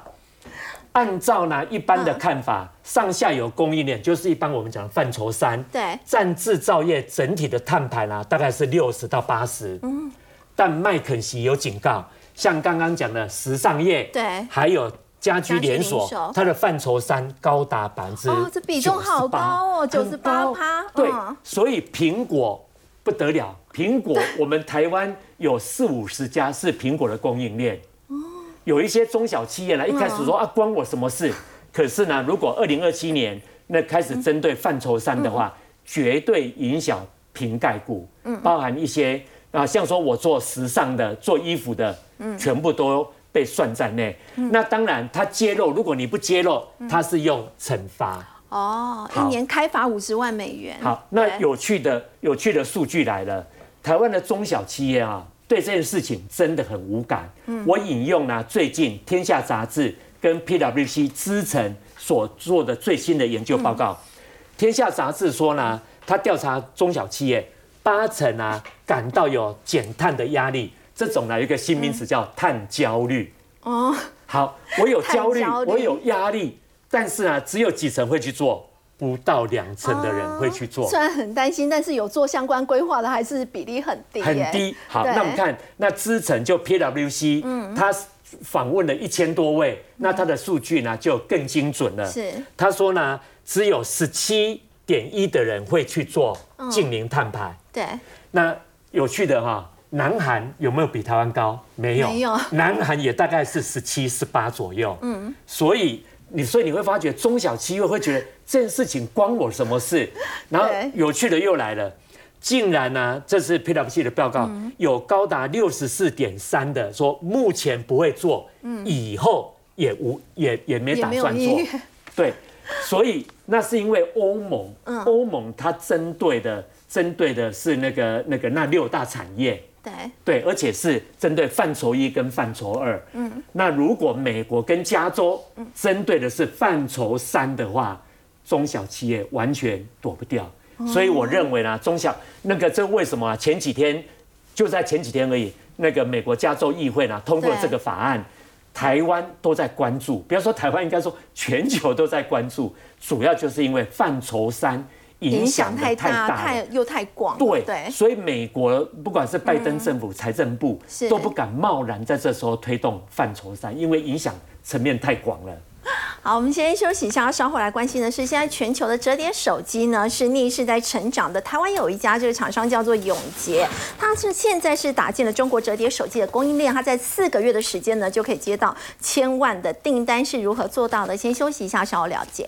按照呢一般的看法，上下游供应链就是一般我们讲的范畴三，对，占制造业整体的碳排呢大概是六十到八十，嗯，但麦肯锡有警告，像刚刚讲的时尚业，对，还有。家居连锁，它的范畴三高达百分之哦，这比重好高哦，九十八趴。对，所以苹果不得了，苹果我们台湾有四五十家是苹果的供应链。哦，有一些中小企业呢，一开始说啊，关我什么事？可是呢，如果二零二七年那开始针对范畴三的话，绝对影响瓶盖股，包含一些啊，像说我做时尚的、做衣服的，全部都被算在内。那当然，他揭露，如果你不揭露，他是用惩罚。哦，一年开罚五十万美元。好，那有趣的有趣的数据来了，台湾的中小企业啊，对这件事情真的很无感。我引用呢，最近《天下》杂志跟 PwC 资诚所做的最新的研究报告，《天下》杂志说呢，他调查中小企业，八成啊感到有减碳的压力，这种呢有一个新名词叫碳焦虑。哦，好，我有焦虑，我有压力。但是呢，只有几成会去做，不到两成的人会去做。虽然很担心，但是有做相关规划的还是比例很低。很低。好，那我们看那资诚就 PwC，嗯，他访问了一千多位，那他的数据呢就更精准了。是。他说呢，只有十七点一的人会去做近零碳排。对。那有趣的哈，南韩有没有比台湾高？没有。没有。南韩也大概是十七、十八左右。嗯。所以。你所以你会发觉中小企业会觉得这件事情关我什么事？*laughs* 然后有趣的又来了，竟然呢，这是 PwC 的报告，有高达六十四点三的说目前不会做，以后也无也也没打算做。对，所以那是因为欧盟，欧盟它针对的针对的是那个那个那六大产业。对，而且是针对范畴一跟范畴二。嗯，那如果美国跟加州针对的是范畴三的话，中小企业完全躲不掉。所以我认为呢，中小那个这为什么啊？前几天就在前几天而已，那个美国加州议会呢通过这个法案，台湾都在关注。不要说台湾，应该说全球都在关注，主要就是因为范畴三。影响太大，太又太广。对对，所以美国不管是拜登政府、财政部都不敢贸然在这时候推动范畴三，因为影响层面太广了。*laughs* 好，我们先休息一下，稍后来关心的是，现在全球的折叠手机呢是逆势在成长的。台湾有一家这个厂商叫做永杰，它是现在是打进了中国折叠手机的供应链，它在四个月的时间呢就可以接到千万的订单，是如何做到的？先休息一下，稍后了解。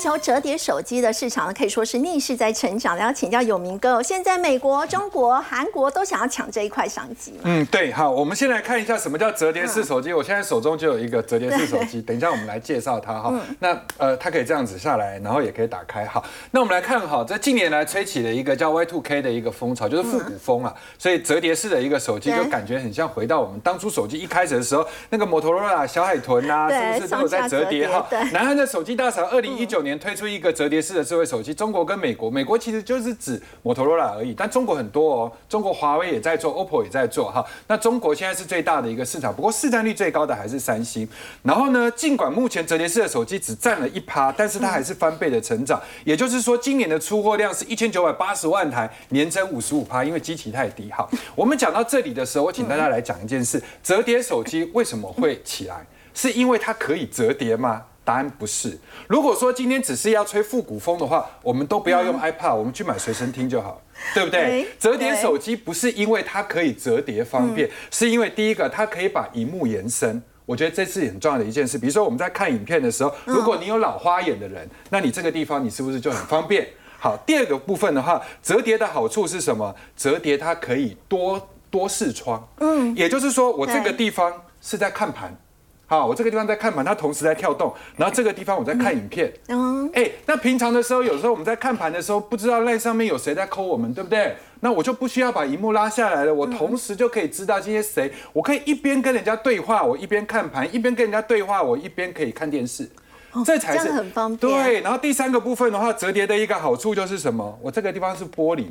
球折叠手机的市场呢可以说是逆势在成长。然后请教有明哥，现在美国、中国、韩国都想要抢这一块商机。嗯，对，好，我们先来看一下什么叫折叠式手机。我现在手中就有一个折叠式手机，*laughs* 等一下我们来介绍它哈。那呃，它可以这样子下来，然后也可以打开。好，那我们来看哈，在近年来吹起了一个叫 Y2K 的一个风潮，就是复古风啊。所以折叠式的一个手机就感觉很像回到我们当初手机一开始的时候，那个摩托罗拉小海豚啊，是不是都有在折叠哈？南韩的手机大厂二零一九年推出一个折叠式的智慧手机，中国跟美国，美国其实就是指摩托罗拉而已，但中国很多哦，中国华为也在做，OPPO 也在做哈。那中国现在是最大的一个市场，不过市占率最高的还是三星。然后呢，尽管目前折叠式的手机只占了一趴，但是它还是翻倍的成长。也就是说，今年的出货量是一千九百八十万台，年增五十五趴，因为机器太低。哈，我们讲到这里的时候，我请大家来讲一件事：折叠手机为什么会起来？是因为它可以折叠吗？答案不是。如果说今天只是要吹复古风的话，我们都不要用 iPad，我们去买随身听就好，对不对？折叠手机不是因为它可以折叠方便，是因为第一个它可以把荧幕延伸。我觉得这是很重要的一件事。比如说我们在看影片的时候，如果你有老花眼的人，那你这个地方你是不是就很方便？好，第二个部分的话，折叠的好处是什么？折叠它可以多多视窗，嗯，也就是说我这个地方是在看盘。好，我这个地方在看盘，它同时在跳动，然后这个地方我在看影片。嗯，哎，那平常的时候，有时候我们在看盘的时候，不知道那上面有谁在抠我们，对不对？那我就不需要把荧幕拉下来了，我同时就可以知道今天谁，我可以一边跟人家对话，我一边看盘，一边跟人家对话，我一边可以看电视。这才是很方便。对，然后第三个部分的话，折叠的一个好处就是什么？我这个地方是玻璃，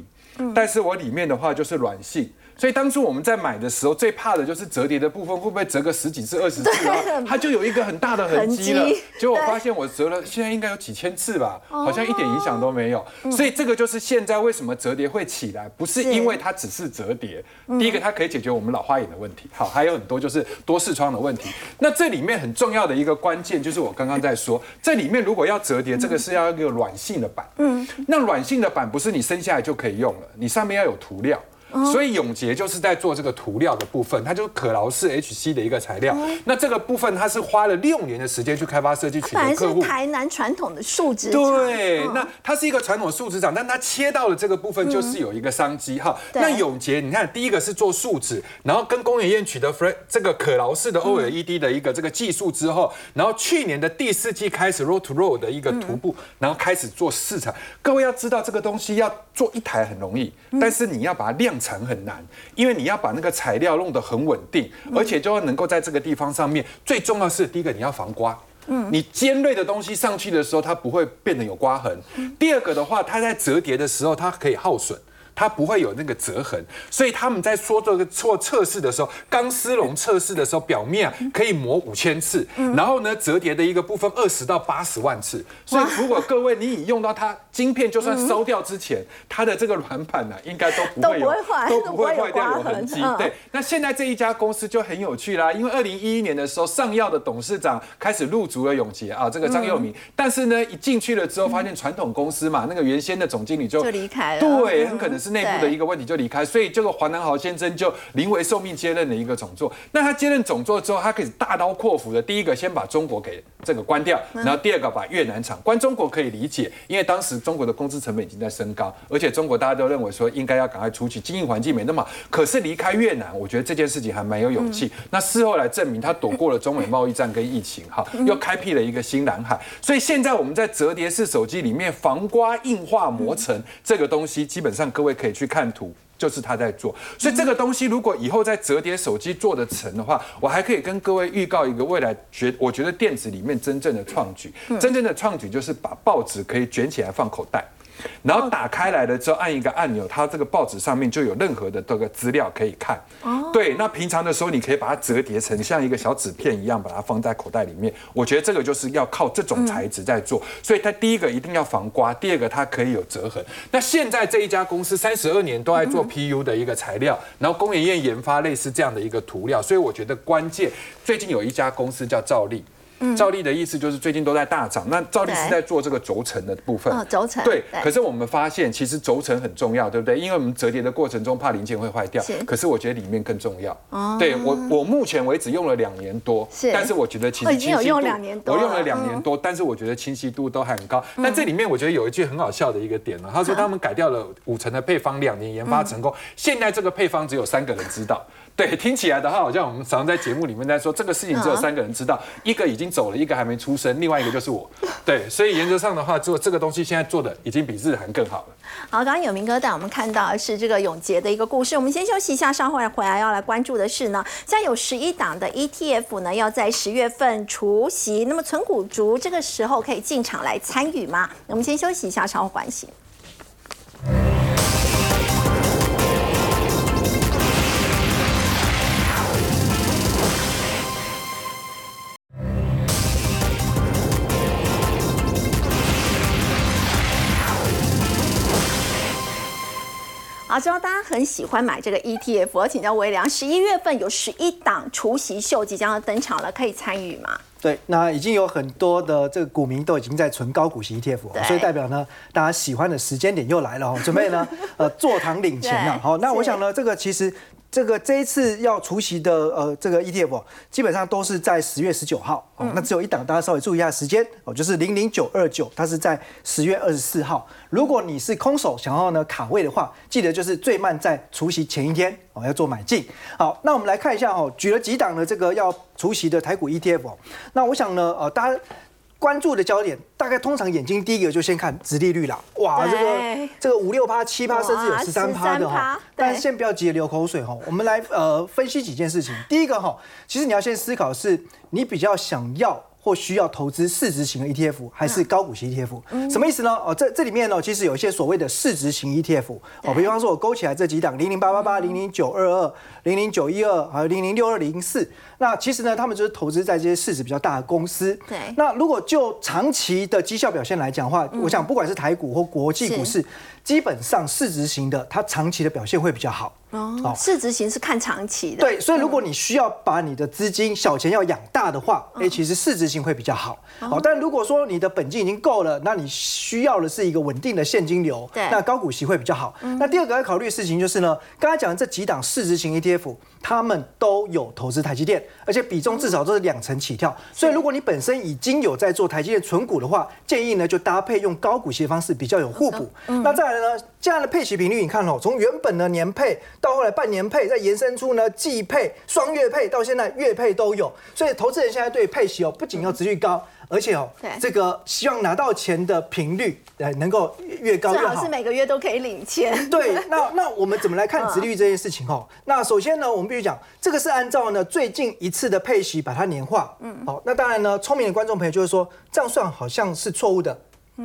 但是我里面的话就是软性。所以当初我们在买的时候，最怕的就是折叠的部分会不会折个十几次、二十次啊？它就有一个很大的痕迹了。结果我发现我折了，现在应该有几千次吧，好像一点影响都没有。所以这个就是现在为什么折叠会起来，不是因为它只是折叠。第一个，它可以解决我们老花眼的问题。好，还有很多就是多视窗的问题。那这里面很重要的一个关键就是我刚刚在说，这里面如果要折叠，这个是要一个软性的板。嗯，那软性的板不是你生下来就可以用了，你上面要有涂料。所以永杰就是在做这个涂料的部分，它就是可劳式 HC 的一个材料。那这个部分它是花了六年的时间去开发设计，取得客户。台南传统的树脂对，那它是一个传统树脂厂，但它切到了这个部分就是有一个商机哈。那永杰，你看第一个是做树脂，然后跟工研院取得 Fre 这个可劳式的 OLED 的一个这个技术之后，然后去年的第四季开始 Roll to Roll 的一个徒步，然后开始做市场。各位要知道这个东西要做一台很容易，但是你要把它量。成很难，因为你要把那个材料弄得很稳定，而且就要能够在这个地方上面。最重要是第一个，你要防刮。嗯，你尖锐的东西上去的时候，它不会变得有刮痕。第二个的话，它在折叠的时候，它可以耗损。它不会有那个折痕，所以他们在说这个做测试的时候，钢丝绒测试的时候，表面可以磨五千次，然后呢，折叠的一个部分二十到八十万次。所以如果各位你已用到它晶片，就算烧掉之前，它的这个软板呢，应该都不会有都不会坏掉有痕迹。对，那现在这一家公司就很有趣啦，因为二零一一年的时候，上药的董事长开始入主了永杰啊，这个张佑明，但是呢，一进去了之后，发现传统公司嘛，那个原先的总经理就就离开了，对，很可能是。内部的一个问题就离开，所以这个黄南豪先生就临危受命接任了一个总座。那他接任总座之后，他可以大刀阔斧的，第一个先把中国给这个关掉，然后第二个把越南厂关。中国可以理解，因为当时中国的工资成本已经在升高，而且中国大家都认为说应该要赶快出去，经营环境没那么好。可是离开越南，我觉得这件事情还蛮有勇气。那事后来证明，他躲过了中美贸易战跟疫情，*laughs* 哈，又开辟了一个新蓝海。所以现在我们在折叠式手机里面防刮硬化磨层这个东西，基本上各位。可以去看图，就是他在做。所以这个东西如果以后在折叠手机做得成的话，我还可以跟各位预告一个未来觉，我觉得电子里面真正的创举，真正的创举就是把报纸可以卷起来放口袋。然后打开来了之后，按一个按钮，它这个报纸上面就有任何的这个资料可以看。哦，对，那平常的时候你可以把它折叠成像一个小纸片一样，把它放在口袋里面。我觉得这个就是要靠这种材质在做，所以它第一个一定要防刮，第二个它可以有折痕。那现在这一家公司三十二年都在做 PU 的一个材料，然后工研院研发类似这样的一个涂料，所以我觉得关键最近有一家公司叫兆利。兆利的意思就是最近都在大涨，那照例是在做这个轴承的部分。轴承对，可是我们发现其实轴承很重要，对不对？因为我们折叠的过程中怕零件会坏掉。可是我觉得里面更重要。哦。对我，我目前为止用了两年多，是。但是我觉得其实清晰度，我用两年多，我用了两年多，但是我觉得清晰度都还很高。但这里面我觉得有一句很好笑的一个点呢，他说他们改掉了五层的配方，两年研发成功，现在这个配方只有三个人知道。对，听起来的话，好像我们常常在节目里面在说，这个事情只有三个人知道，一个已经走了，一个还没出生，另外一个就是我。对，所以原则上的话，做这个东西现在做的已经比日韩更好了。好，刚刚有明哥带我们看到的是这个永杰的一个故事，我们先休息一下，稍后回来要来关注的是呢，现在有十一档的 ETF 呢，要在十月份除息，那么存股族这个时候可以进场来参与吗？我们先休息一下，稍后关心。好，知道大家很喜欢买这个 ETF，我请教微良，十一月份有十一档除夕秀即将要登场了，可以参与吗？对，那已经有很多的这个股民都已经在存高股息 ETF，所以代表呢，大家喜欢的时间点又来了哦，准备呢，*laughs* 呃，坐堂领钱了。好，那我想呢，这个其实。这个这一次要除息的呃，这个 ETF 基本上都是在十月十九号哦，那只有一档，大家稍微注意一下时间哦，就是零零九二九，它是在十月二十四号。如果你是空手想要呢卡位的话，记得就是最慢在除息前一天哦要做买进。好，那我们来看一下哦，举了几档的这个要除息的台股 ETF，那我想呢，呃，大家。关注的焦点大概通常眼睛第一个就先看殖利率啦，哇，这个这个五六趴、七趴，甚至有十三趴的哈。但是先不要急着流口水哈，我们来呃分析几件事情。第一个哈，其实你要先思考是，你比较想要。或需要投资市值型的 ETF 还是高股息 ETF？什么意思呢？哦，这这里面呢，其实有一些所谓的市值型 ETF 哦，比方说我勾起来这几档零零八八八、零零九二二、零零九一二，还有零零六二零四。那其实呢，他们就是投资在这些市值比较大的公司。对。那如果就长期的绩效表现来讲的话，我想不管是台股或国际股市，基本上市值型的它长期的表现会比较好。哦，市值型是看长期的。对，所以如果你需要把你的资金小钱要养大的话，哎，其实市值型会比较好。好，但如果说你的本金已经够了，那你需要的是一个稳定的现金流，对，那高股息会比较好。那第二个要考虑的事情就是呢，刚才讲的这几档市值型 ETF，他们都有投资台积电，而且比重至少都是两成起跳。所以如果你本身已经有在做台积电存股的话，建议呢就搭配用高股息的方式比较有互补。那再来呢，这样的配息频率，你看哦，从原本的年配。到后来半年配，再延伸出呢季配、双月配，到现在月配都有。所以投资人现在对配息哦，不仅要值率高，而且哦，这个希望拿到钱的频率，呃，能够越高越好。是每个月都可以领钱。对，那那我们怎么来看 *laughs* 值率这件事情哦？那首先呢，我们必须讲，这个是按照呢最近一次的配息把它年化。嗯，好，那当然呢，聪明的观众朋友就会说，这样算好像是错误的。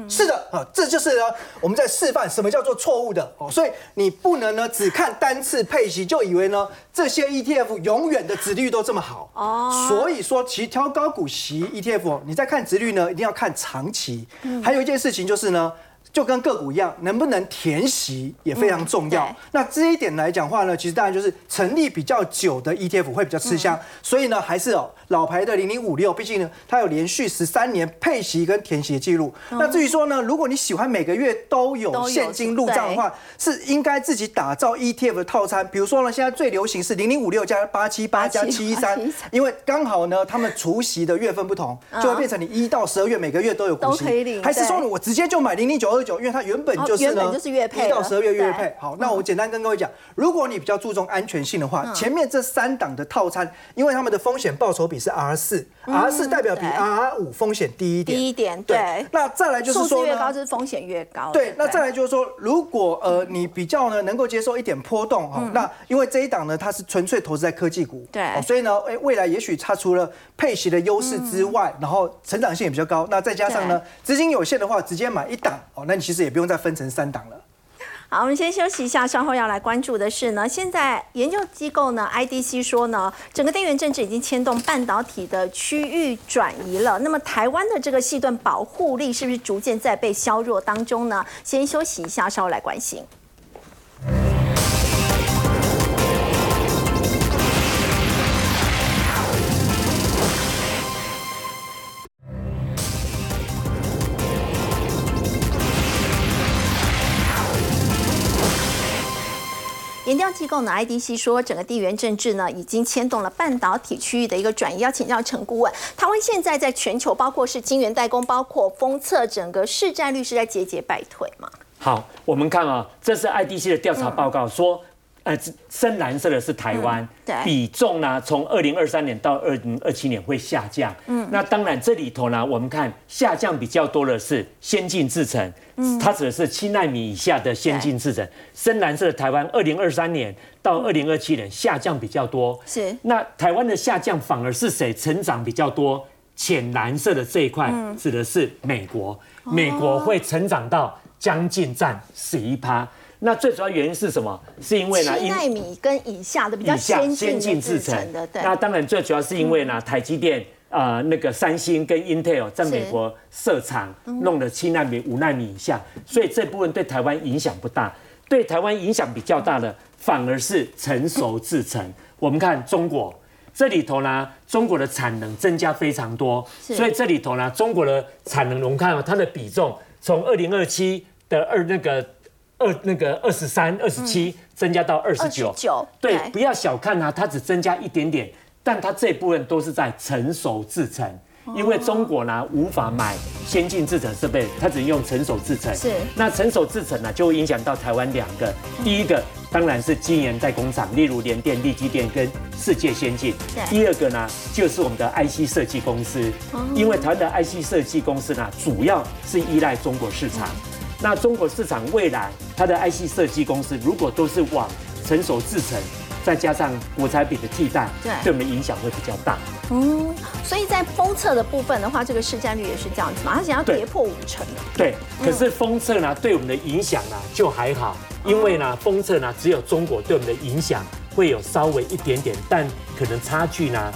是的，啊，这就是呢，我们在示范什么叫做错误的哦，所以你不能呢只看单次配息就以为呢这些 ETF 永远的值率都这么好哦，所以说其实挑高股息 ETF，你在看值率呢一定要看长期，还有一件事情就是呢。就跟个股一样，能不能填息也非常重要。那这一点来讲话呢，其实当然就是成立比较久的 ETF 会比较吃香。所以呢，还是哦老牌的零零五六，毕竟呢它有连续十三年配息跟填息的记录。那至于说呢，如果你喜欢每个月都有现金入账的话，是应该自己打造 ETF 的套餐。比如说呢，现在最流行是零零五六加八七八加七一三，因为刚好呢他们除息的月份不同，就会变成你一到十二月每个月都有股息。还是说我直接就买零零九二。因为它原本就是呢，一到十二月月配。好，那我简单跟各位讲，如果你比较注重安全性的话，前面这三档的套餐，因为他们的风险报酬比是 R 四，R 四代表比 R 五风险低一点。低一点，对。那再来就是说，数字越高，就是风险越高。对，那再来就是说，如果呃你比较呢能够接受一点波动哈，那因为这一档呢它是纯粹投资在科技股，对，所以呢，哎，未来也许它除了配息的优势之外，然后成长性也比较高，那再加上呢资金有限的话，直接买一档哦，那。其实也不用再分成三档了。好，我们先休息一下，稍后要来关注的是呢，现在研究机构呢，IDC 说呢，整个电源政治已经牵动半导体的区域转移了。那么台湾的这个细盾保护力是不是逐渐在被削弱当中呢？先休息一下，稍后来关心。研调机构呢，IDC 说，整个地缘政治呢，已经牵动了半导体区域的一个转移。要请教陈顾问，台湾现在在全球，包括是晶圆代工，包括封测，整个市占率是在节节败退吗？好，我们看啊，这是 IDC 的调查报告说。呃，深蓝色的是台湾，比重呢，从二零二三年到二零二七年会下降。嗯，那当然这里头呢，我们看下降比较多的是先进制程，嗯，它指的是七纳米以下的先进制程。深蓝色的台湾，二零二三年到二零二七年下降比较多。是，那台湾的下降反而是谁成长比较多？浅蓝色的这一块指的是美国，美国会成长到将近占十一趴。那最主要原因是什么？是因为呢，七纳米跟以下的比较先进制成的。对。那当然最主要是因为呢，台积电啊，那个三星跟 Intel 在美国设厂，弄了七纳米、五纳米以下，所以这部分对台湾影响不大。对台湾影响比较大的，反而是成熟制成。我们看中国这里头呢，中国的产能增加非常多，所以这里头呢，中国的产能，我们看它的比重从二零二七的二那个。二那个二十三、二十七增加到二十九，对，不要小看它，它只增加一点点，但它这部分都是在成熟制成，因为中国呢无法买先进制程设备，它只能用成熟制程。是，那成熟制程呢就会影响到台湾两个，第一个当然是晶圆代工厂，例如联电、力积电跟世界先进。第二个呢就是我们的 IC 设计公司，因为台湾的 IC 设计公司呢主要是依赖中国市场。那中国市场未来它的 IC 设计公司如果都是往成熟制程，再加上国产品的替代，对对我们影响会比较大。嗯，所以在封测的部分的话，这个市占率也是这样子嘛，它想要跌破五成的。对，可是封测呢，对我们的影响呢就还好，因为呢，封测呢只有中国对我们的影响会有稍微一点点，但可能差距呢